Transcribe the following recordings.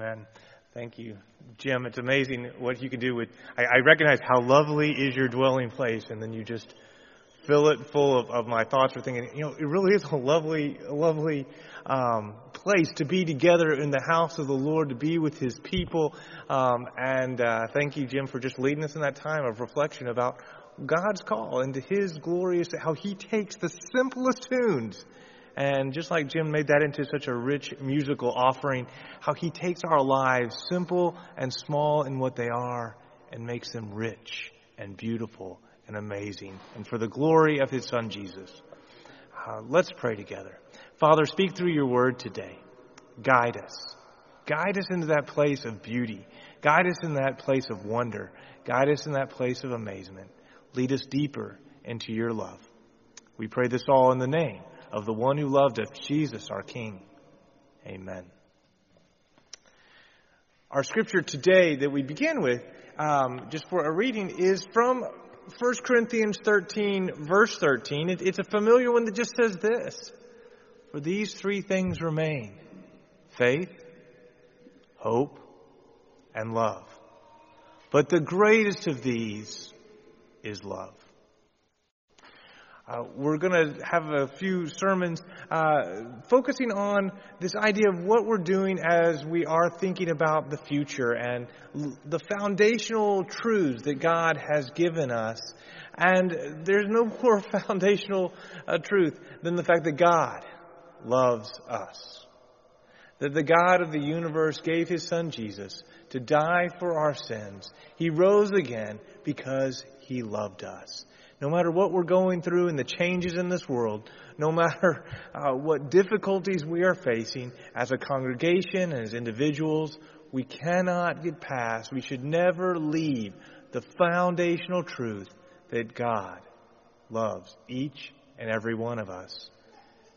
Amen. Thank you, Jim. It's amazing what you can do with. I, I recognize how lovely is your dwelling place, and then you just fill it full of, of my thoughts or thinking, you know, it really is a lovely, lovely um, place to be together in the house of the Lord, to be with His people. Um, and uh, thank you, Jim, for just leading us in that time of reflection about God's call and His glorious, how He takes the simplest tunes. And just like Jim made that into such a rich musical offering, how he takes our lives, simple and small in what they are, and makes them rich and beautiful and amazing, and for the glory of his son Jesus. Uh, let's pray together. Father, speak through your word today. Guide us. Guide us into that place of beauty. Guide us in that place of wonder. Guide us in that place of amazement. Lead us deeper into your love. We pray this all in the name of the one who loved us, Jesus, our King. Amen. Our scripture today that we begin with, um, just for a reading, is from 1 Corinthians 13, verse 13. It, it's a familiar one that just says this For these three things remain faith, hope, and love. But the greatest of these is love. Uh, we're going to have a few sermons uh, focusing on this idea of what we're doing as we are thinking about the future and l- the foundational truths that God has given us. And there's no more foundational uh, truth than the fact that God loves us. That the God of the universe gave his son Jesus to die for our sins. He rose again because he loved us no matter what we're going through and the changes in this world, no matter uh, what difficulties we are facing as a congregation and as individuals, we cannot get past, we should never leave the foundational truth that God loves each and every one of us.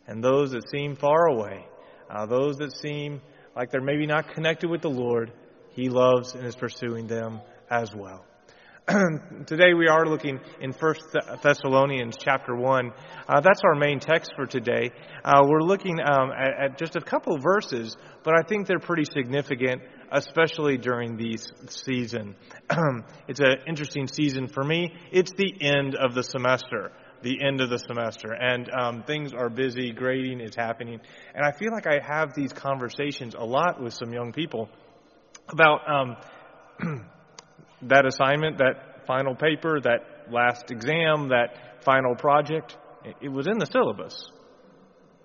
And those that seem far away, uh, those that seem like they're maybe not connected with the Lord, He loves and is pursuing them as well. today we are looking in First Thessalonians chapter one. Uh, that's our main text for today. Uh, we're looking um, at, at, just a couple verses, but I think they're pretty significant, especially during this season. it's an interesting season for me. It's the end of the semester. The end of the semester, and um, things are busy. Grading is happening, and I feel like I have these conversations a lot with some young people about. Um, that assignment, that final paper, that last exam, that final project, it was in the syllabus.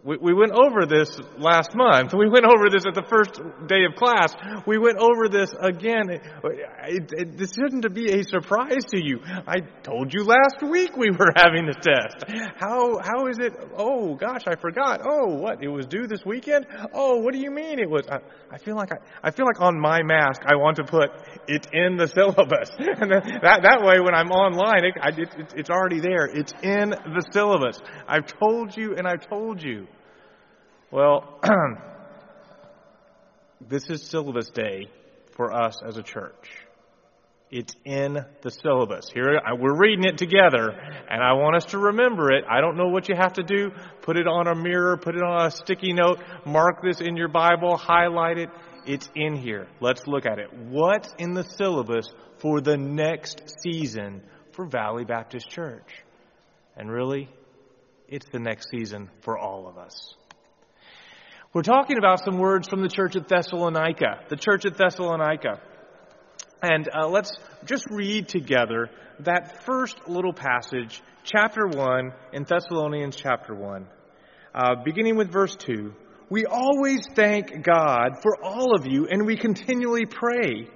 We, we went over this last month. We went over this at the first day of class. We went over this again. It, it, this shouldn't be a surprise to you. I told you last week we were having this test. How how is it? Oh gosh, I forgot. Oh, what? It was due this weekend. Oh, what do you mean it was? I, I feel like I, I feel like on my mask I want to put it in the syllabus, and that that way when I'm online, it, it, it's already there. It's in the syllabus. I've told you and I've told you. Well, this is syllabus day for us as a church. It's in the syllabus. Here, we're reading it together, and I want us to remember it. I don't know what you have to do. Put it on a mirror, put it on a sticky note, mark this in your Bible, highlight it. It's in here. Let's look at it. What's in the syllabus for the next season for Valley Baptist Church? And really, it's the next season for all of us. We're talking about some words from the church at Thessalonica, the church at Thessalonica. And uh, let's just read together that first little passage, chapter 1 in Thessalonians chapter 1, uh, beginning with verse 2. We always thank God for all of you, and we continually pray.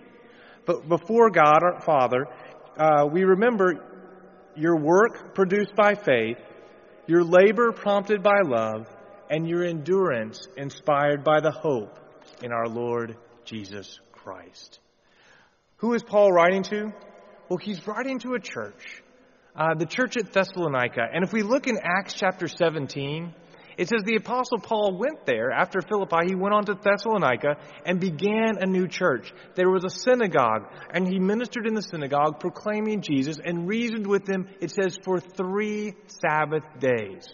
But before God our Father, uh, we remember your work produced by faith, your labor prompted by love, and your endurance inspired by the hope in our Lord Jesus Christ. Who is Paul writing to? Well, he's writing to a church, uh, the church at Thessalonica. And if we look in Acts chapter 17, it says the apostle Paul went there after Philippi. He went on to Thessalonica and began a new church. There was a synagogue and he ministered in the synagogue proclaiming Jesus and reasoned with them, it says, for three Sabbath days.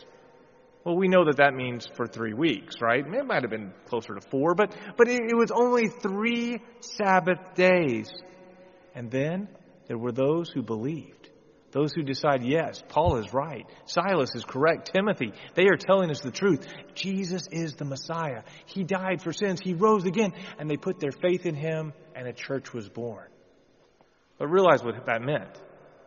Well, we know that that means for three weeks, right? It might have been closer to four, but, but it, it was only three Sabbath days. And then there were those who believed. Those who decide, yes, Paul is right. Silas is correct. Timothy, they are telling us the truth. Jesus is the Messiah. He died for sins. He rose again. And they put their faith in him, and a church was born. But realize what that meant.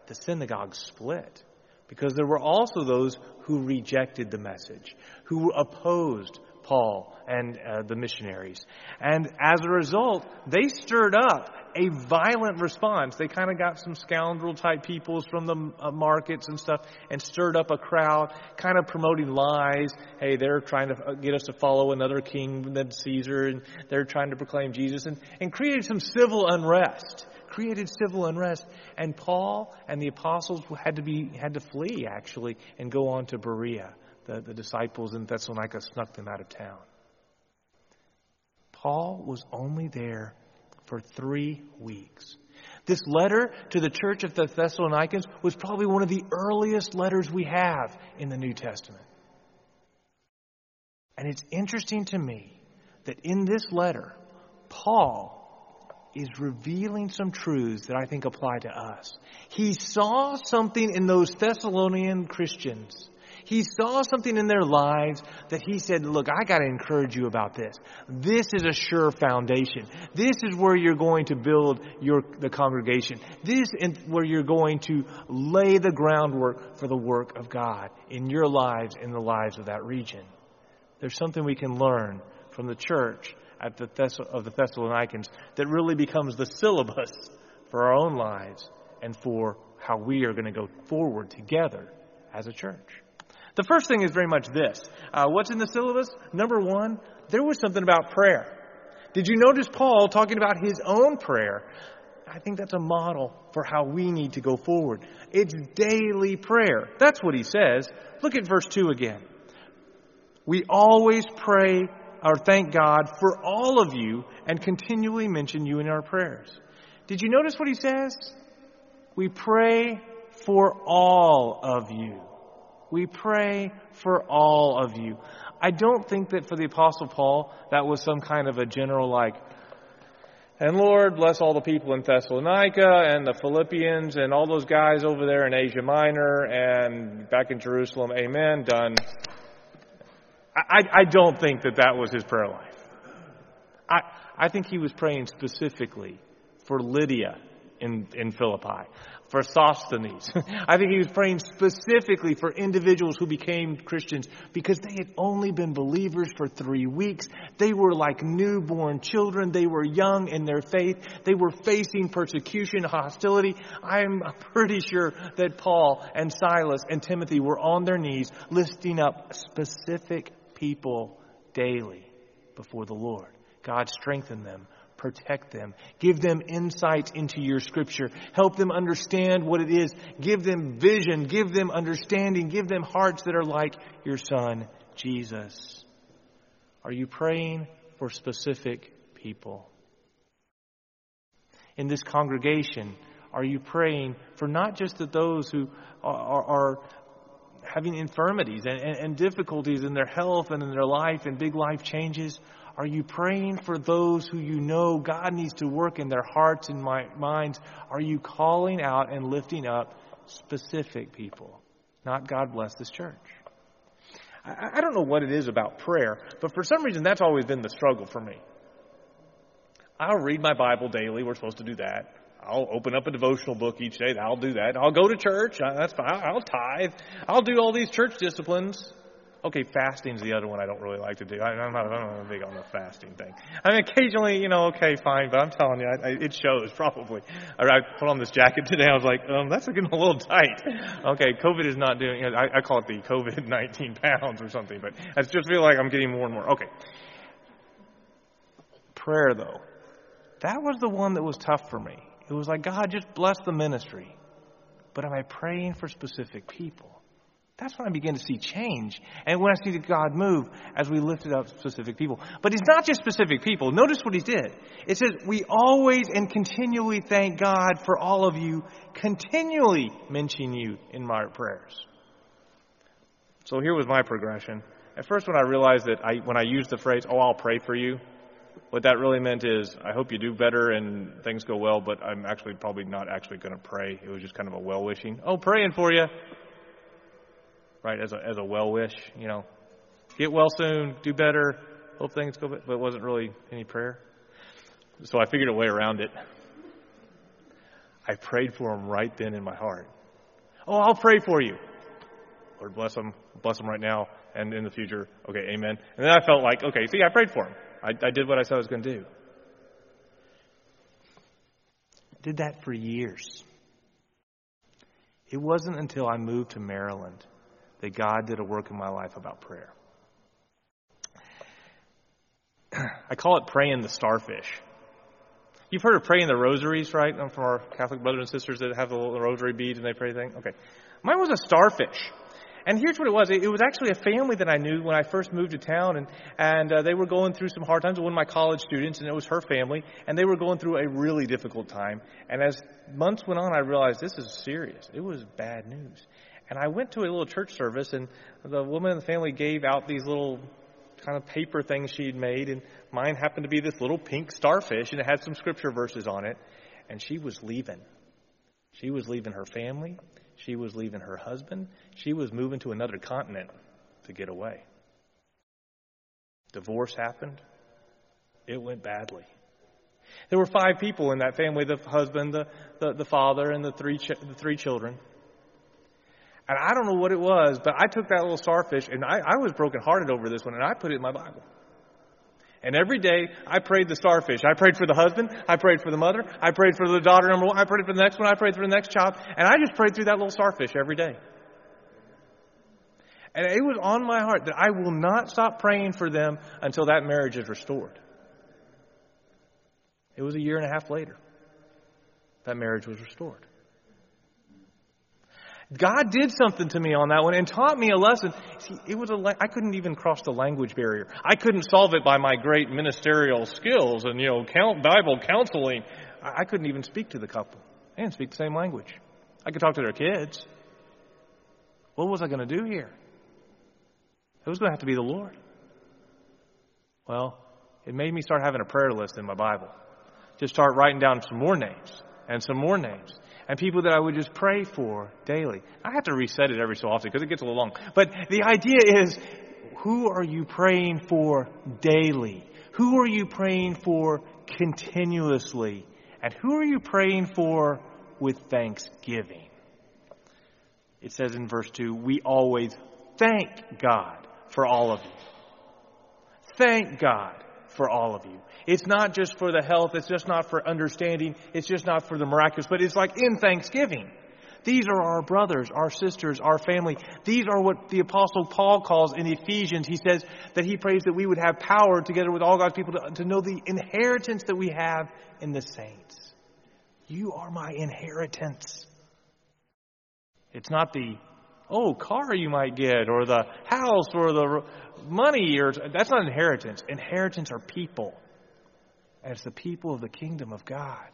The synagogue split. Because there were also those who rejected the message, who opposed Paul and uh, the missionaries. And as a result, they stirred up a violent response. They kind of got some scoundrel type peoples from the uh, markets and stuff and stirred up a crowd, kind of promoting lies. Hey, they're trying to uh, get us to follow another king than Caesar, and they're trying to proclaim Jesus, and, and created some civil unrest created civil unrest. And Paul and the apostles had to be had to flee actually and go on to Berea. The, the disciples in Thessalonica snuck them out of town. Paul was only there for three weeks. This letter to the church of the Thessalonians was probably one of the earliest letters we have in the New Testament. And it's interesting to me that in this letter, Paul is revealing some truths that I think apply to us. He saw something in those Thessalonian Christians. He saw something in their lives that he said, look, I gotta encourage you about this. This is a sure foundation. This is where you're going to build your, the congregation. This is where you're going to lay the groundwork for the work of God in your lives, in the lives of that region. There's something we can learn from the church at the Thess- of the Thessalonians that really becomes the syllabus for our own lives and for how we are going to go forward together as a church. The first thing is very much this. Uh, what's in the syllabus? Number one, there was something about prayer. Did you notice Paul talking about his own prayer? I think that's a model for how we need to go forward. It's daily prayer. That's what he says. Look at verse 2 again. We always pray or thank God for all of you and continually mention you in our prayers. Did you notice what he says? We pray for all of you. We pray for all of you. I don't think that for the Apostle Paul, that was some kind of a general like, and Lord, bless all the people in Thessalonica and the Philippians and all those guys over there in Asia Minor and back in Jerusalem. Amen. Done. I, I don't think that that was his prayer life. I, I think he was praying specifically for Lydia in, in Philippi, for Sosthenes. I think he was praying specifically for individuals who became Christians because they had only been believers for three weeks. They were like newborn children. They were young in their faith. They were facing persecution, hostility. I'm pretty sure that Paul and Silas and Timothy were on their knees listing up specific people daily before the Lord. God strengthen them, protect them, give them insight into your scripture, help them understand what it is, give them vision, give them understanding, give them hearts that are like your son, Jesus. Are you praying for specific people? In this congregation, are you praying for not just that those who are, are, having infirmities and, and, and difficulties in their health and in their life and big life changes? Are you praying for those who you know God needs to work in their hearts and minds? Are you calling out and lifting up specific people? Not God bless this church. I, I don't know what it is about prayer, but for some reason that's always been the struggle for me. I'll read my Bible daily. We're supposed to do that. I'll open up a devotional book each day. I'll do that. I'll go to church. That's fine. I'll tithe. I'll do all these church disciplines. Okay, fasting's the other one I don't really like to do. I, am not, I'm not big on the fasting thing. I mean, occasionally, you know, okay, fine, but I'm telling you, I, I, it shows probably. I, I put on this jacket today. I was like, um, that's getting a little tight. Okay, COVID is not doing. You know, I, I call it the COVID 19 pounds or something, but I just feel like I'm getting more and more. Okay. Prayer, though, that was the one that was tough for me. It was like, God, just bless the ministry. But am I praying for specific people? That's when I begin to see change. And when I see God move as we lifted up specific people. But it's not just specific people. Notice what he did. It says, we always and continually thank God for all of you, continually mention you in my prayers. So here was my progression. At first, when I realized that I, when I used the phrase, oh, I'll pray for you, what that really meant is, I hope you do better and things go well, but I'm actually probably not actually going to pray. It was just kind of a well wishing. Oh, praying for you. Right, as a, as a well wish, you know, get well soon, do better, hope things go better, but it wasn't really any prayer. So I figured a way around it. I prayed for him right then in my heart. Oh, I'll pray for you. Lord bless him, bless him right now and in the future. Okay, amen. And then I felt like, okay, see, I prayed for him. I, I did what I said I was going to do. Did that for years. It wasn't until I moved to Maryland that God did a work in my life about prayer. I call it praying the starfish. You've heard of praying the rosaries, right? From our Catholic brothers and sisters that have the rosary beads and they pray thing. Okay. Mine was a starfish. And here's what it was. It, was actually a family that I knew when I first moved to town, and and uh, they were going through some hard times. One of my college students, and it was her family, and they were going through a really difficult time. And as months went on, I realized this is serious. It was bad news. And I went to a little church service, and the woman in the family gave out these little kind of paper things she'd made, and mine happened to be this little pink starfish, and it had some scripture verses on it. And she was leaving. She was leaving her family. She was leaving her husband. She was moving to another continent to get away. Divorce happened. It went badly. There were five people in that family the husband, the, the, the father, and the three, the three children. And I don't know what it was, but I took that little starfish and I, I was brokenhearted over this one and I put it in my Bible. And every day I prayed the starfish. I prayed for the husband. I prayed for the mother. I prayed for the daughter number one. I prayed for the next one. I prayed for the next child. And I just prayed through that little starfish every day. And it was on my heart that I will not stop praying for them until that marriage is restored. It was a year and a half later that marriage was restored. God did something to me on that one and taught me a lesson. See, it was a I couldn't even cross the language barrier. I couldn't solve it by my great ministerial skills and you know count Bible counseling. I couldn't even speak to the couple. Didn't speak the same language. I could talk to their kids. What was I going to do here? It was going to have to be the Lord. Well, it made me start having a prayer list in my Bible. Just start writing down some more names and some more names and people that I would just pray for daily. I have to reset it every so often because it gets a little long. But the idea is, who are you praying for daily? Who are you praying for continuously? And who are you praying for with thanksgiving? It says in verse 2, we always thank God for all of you. Thank God for all of you. It's not just for the health, it's just not for understanding, it's just not for the miraculous, but it's like in thanksgiving. These are our brothers, our sisters, our family. These are what the apostle Paul calls in Ephesians. He says that he prays that we would have power together with all God's people to, to know the inheritance that we have in the saints. You are my inheritance. It's not the oh car you might get or the house or the money or that's not inheritance. Inheritance are people as the people of the kingdom of God?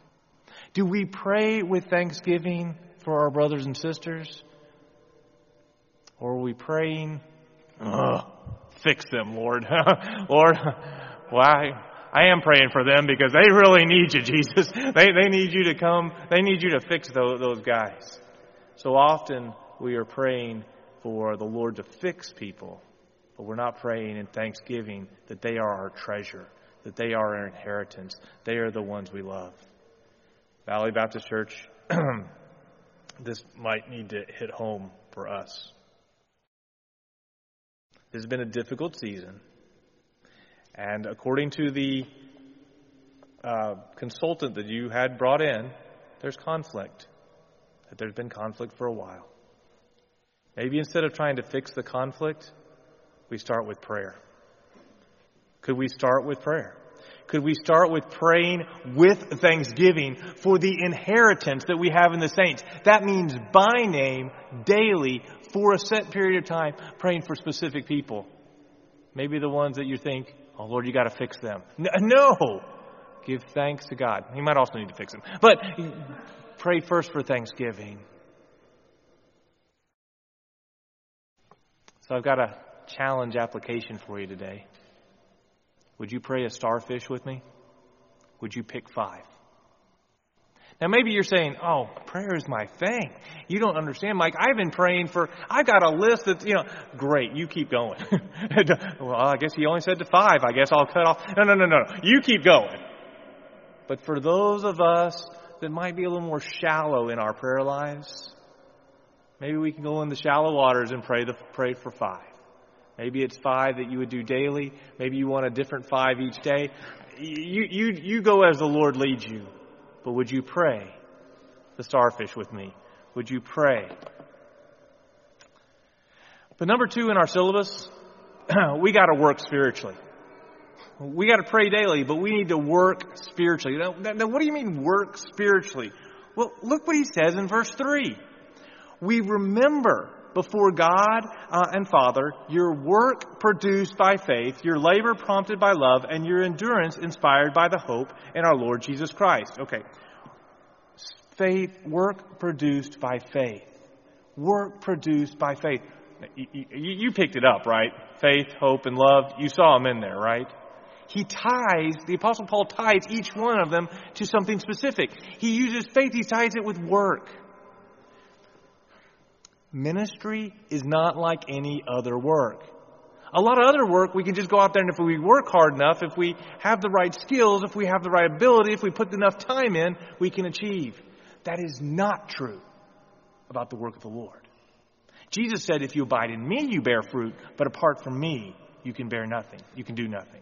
Do we pray with thanksgiving for our brothers and sisters? Or are we praying, fix them, Lord? Lord, why? I am praying for them because they really need you, Jesus. They, they need you to come. They need you to fix those, those guys. So often we are praying for the Lord to fix people, but we're not praying in thanksgiving that they are our treasure that they are our inheritance. They are the ones we love. Valley Baptist Church, this might need to hit home for us. This has been a difficult season. And according to the uh, consultant that you had brought in, there's conflict. That there's been conflict for a while. Maybe instead of trying to fix the conflict, we start with prayer. Could we start with prayer? Could we start with praying with thanksgiving for the inheritance that we have in the saints? That means by name, daily, for a set period of time, praying for specific people. Maybe the ones that you think, oh Lord, you gotta fix them. Uh, no! Give thanks to God. He might also need to fix them. But pray first for thanksgiving. So I've got a challenge application for you today. Would you pray a starfish with me? Would you pick five? Now maybe you're saying, oh, prayer is my thing. You don't understand, Mike. I've been praying for, I've got a list that's, you know, great, you keep going. well, I guess he only said to five. I guess I'll cut off. No, no, no, no. You keep going. But for those of us that might be a little more shallow in our prayer lives, maybe we can go in the shallow waters and pray the, pray for five. Maybe it's five that you would do daily. Maybe you want a different five each day. You, you, you go as the Lord leads you. But would you pray the starfish with me? Would you pray? But number two in our syllabus, we got to work spiritually. We got to pray daily, but we need to work spiritually. Now, now, what do you mean work spiritually? Well, look what he says in verse 3. We remember before God uh, and Father your work produced by faith, your labor prompted by love, and your endurance inspired by the hope in our Lord Jesus Christ. Okay. Faith, work produced by faith. Work produced by faith. You, you, you picked it up, right? Faith, hope, and love. You saw them in there, right? he ties, the apostle Paul ties each one of them to something specific. He uses faith, he ties it with work. Ministry is not like any other work. A lot of other work, we can just go out there and if we work hard enough, if we have the right skills, if we have the right ability, if we put enough time in, we can achieve. That is not true about the work of the Lord. Jesus said, if you abide in me, you bear fruit, but apart from me, you can bear nothing. You can do nothing.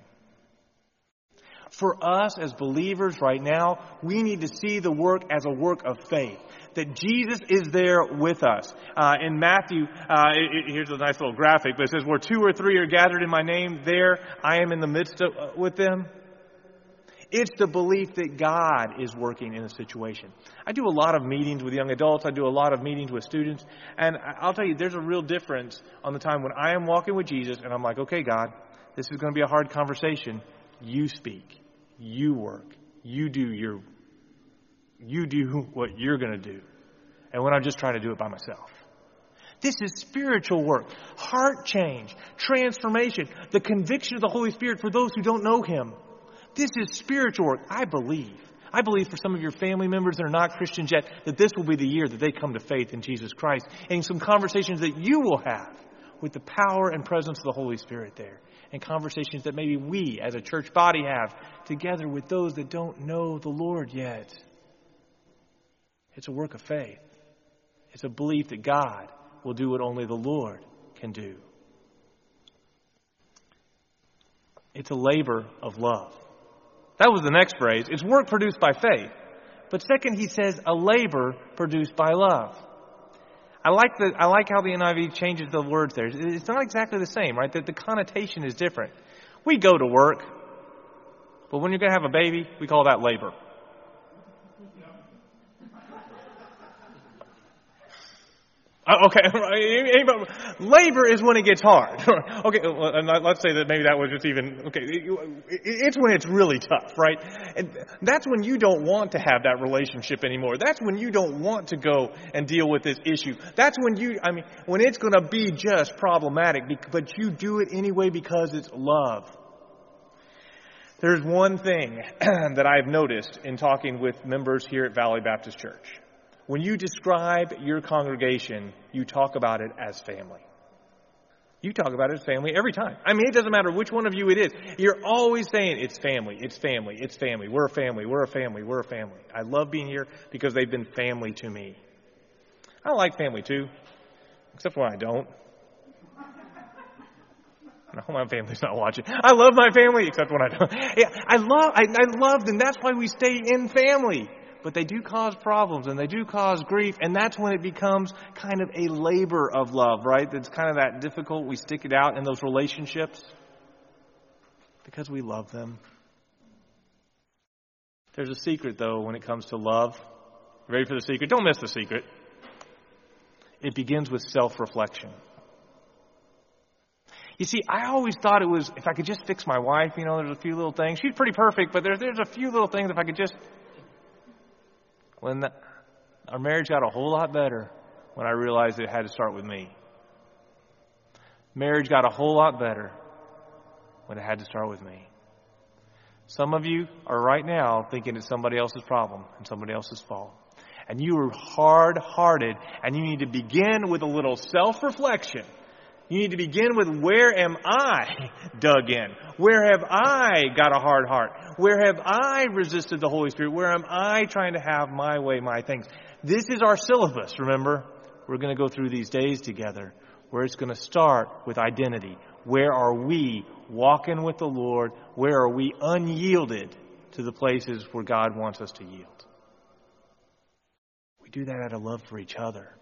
For us as believers right now, we need to see the work as a work of faith. That Jesus is there with us. Uh, in Matthew, uh, it, it, here's a nice little graphic, but it says, where two or three are gathered in my name, there I am in the midst of, uh, with them. It's the belief that God is working in a situation. I do a lot of meetings with young adults. I do a lot of meetings with students. And I'll tell you, there's a real difference on the time when I am walking with Jesus and I'm like, okay, God, this is going to be a hard conversation. You speak. You work. You do your, you do what you're going to do. And when I'm just trying to do it by myself. This is spiritual work, heart change, transformation, the conviction of the Holy Spirit for those who don't know Him. This is spiritual work. I believe. I believe for some of your family members that are not Christians yet, that this will be the year that they come to faith in Jesus Christ. And some conversations that you will have with the power and presence of the Holy Spirit there and conversations that maybe we as a church body have together with those that don't know the Lord yet. It's a work of faith. It's a belief that God will do what only the Lord can do. It's a labor of love. That was the next phrase. It's work produced by faith. But second, he says a labor produced by love. I like the I like how the NIV changes the words there. It's not exactly the same, right? That the connotation is different. We go to work, but when you're going to have a baby, we call that labor. Oh, okay, labor is when it gets hard. okay, let's say that maybe that was just even, okay, it's when it's really tough, right? And that's when you don't want to have that relationship anymore. That's when you don't want to go and deal with this issue. That's when you, I mean, when it's going to be just problematic, but you do it anyway because it's love. There's one thing that I've noticed in talking with members here at Valley Baptist Church when you describe your congregation, you talk about it as family. You talk about it as family every time. I mean, it doesn't matter which one of you it is. You're always saying it's family, it's family, it's family. We're a family, we're a family, we're a family. I love being here because they've been family to me. I like family too, except when I don't. No, my family's not watching. I love my family, except when I don't. Yeah, I love, I, I love them. That's why we stay in family but they do cause problems and they do cause grief, and that's when it becomes kind of a labor of love, right? That's kind of that difficult. We stick it out in those relationships because we love them. There's a secret, though, when it comes to love. Ready for the secret? Don't miss the secret. It begins with self reflection. You see, I always thought it was if I could just fix my wife, you know, there's a few little things. She's pretty perfect, but there's, there's a few little things if I could just when the, our marriage got a whole lot better when I realized it had to start with me. Marriage got a whole lot better when it had to start with me. Some of you are right now thinking it's somebody else's problem and somebody else's fault. And you are hard hearted and you need to begin with a little self reflection. You need to begin with where am I dug in? Where have I got a hard heart? Where have I resisted the Holy Spirit? Where am I trying to have my way, my things? This is our syllabus, remember? We're going to go through these days together where it's going to start with identity. Where are we walking with the Lord? Where are we unyielded to the places where God wants us to yield? We do that out of love for each other.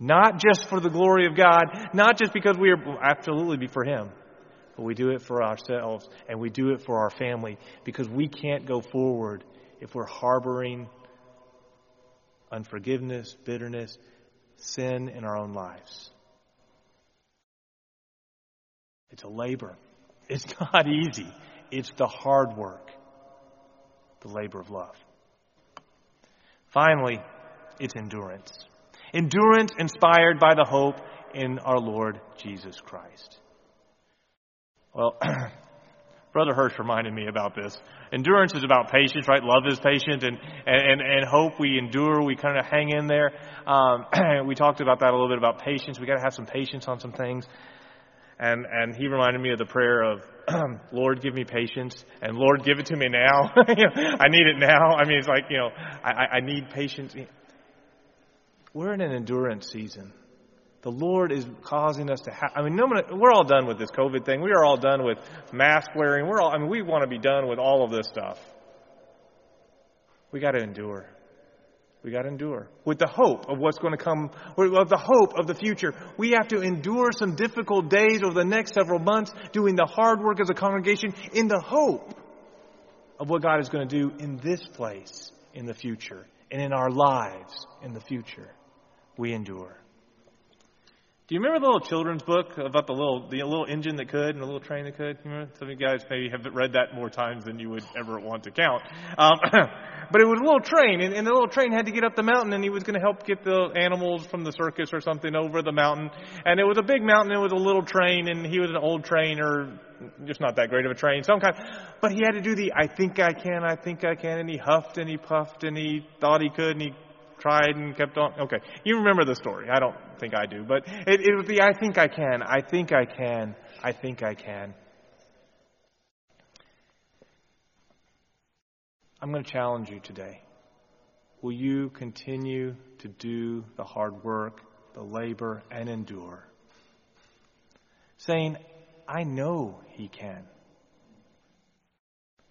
Not just for the glory of God, not just because we are absolutely be for Him, but we do it for ourselves and we do it for our family because we can't go forward if we're harboring unforgiveness, bitterness, sin in our own lives. It's a labor. It's not easy. It's the hard work, the labor of love. Finally, it's endurance. Endurance inspired by the hope in our Lord Jesus Christ. Well, Brother Hirsch reminded me about this. Endurance is about patience, right? Love is patient, and and and hope we endure. We kind of hang in there. Um, we talked about that a little bit about patience. We got to have some patience on some things. And and he reminded me of the prayer of Lord, give me patience, and Lord, give it to me now. I need it now. I mean, it's like you know, I, I need patience. We're in an endurance season. The Lord is causing us to have, I mean, no we're all done with this COVID thing. We are all done with mask wearing. We're all, I mean, we want to be done with all of this stuff. We got to endure. We got to endure with the hope of what's going to come, of the hope of the future. We have to endure some difficult days over the next several months, doing the hard work as a congregation in the hope of what God is going to do in this place in the future and in our lives in the future. We endure. Do you remember the little children's book about the little the little engine that could and the little train that could? You remember? Some of you guys maybe have read that more times than you would ever want to count. Um, but it was a little train, and, and the little train had to get up the mountain, and he was going to help get the animals from the circus or something over the mountain. And it was a big mountain, and it was a little train, and he was an old train, or just not that great of a train, some kind. But he had to do the I think I can, I think I can, and he huffed and he puffed and he thought he could, and he tried and kept on. Okay. You remember the story. I don't think I do, but it, it was the I think I can, I think I can, I think I can. I'm going to challenge you today. Will you continue to do the hard work, the labor, and endure? Saying, I know He can.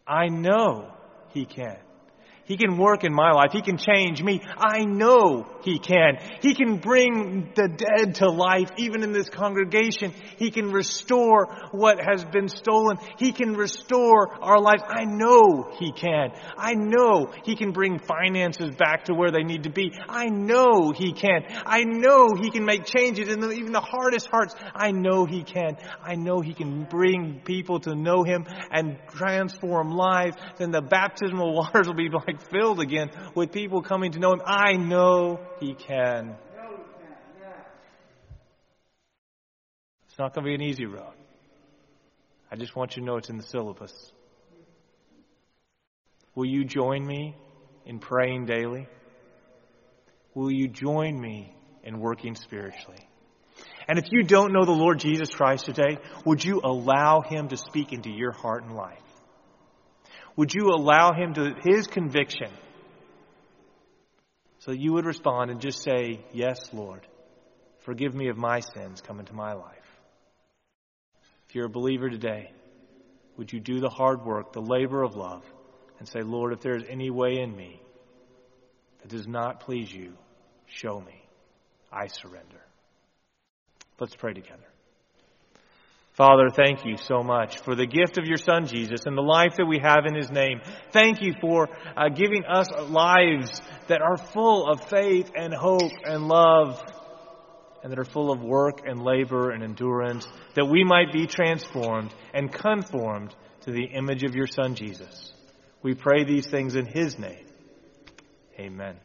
I know He can. He can work in my life. He can change me. I know He can. He can bring the dead to life, even in this congregation. He can restore what has been stolen. He can restore our lives. I know He can. I know He can bring finances back to where they need to be. I know He can. I know He can make changes in the, even the hardest hearts. I know He can. I know He can bring people to know Him and transform lives. Then the baptismal waters will be like filled again with people coming to know Him. I know He can. It's not going to be an easy road. I just want you to know it's in the syllabus. Will you join me in praying daily? Will you join me in working spiritually? And if you don't know the Lord Jesus Christ today, would you allow Him to speak into your heart and life? Would you allow him to, his conviction, so you would respond and just say, Yes, Lord, forgive me of my sins come into my life. If you're a believer today, would you do the hard work, the labor of love, and say, Lord, if there is any way in me that does not please you, show me. I surrender. Let's pray together. Father, thank you so much for the gift of your Son, Jesus, and the life that we have in His name. Thank you for uh, giving us lives that are full of faith and hope and love, and that are full of work and labor and endurance, that we might be transformed and conformed to the image of your Son, Jesus. We pray these things in His name. Amen.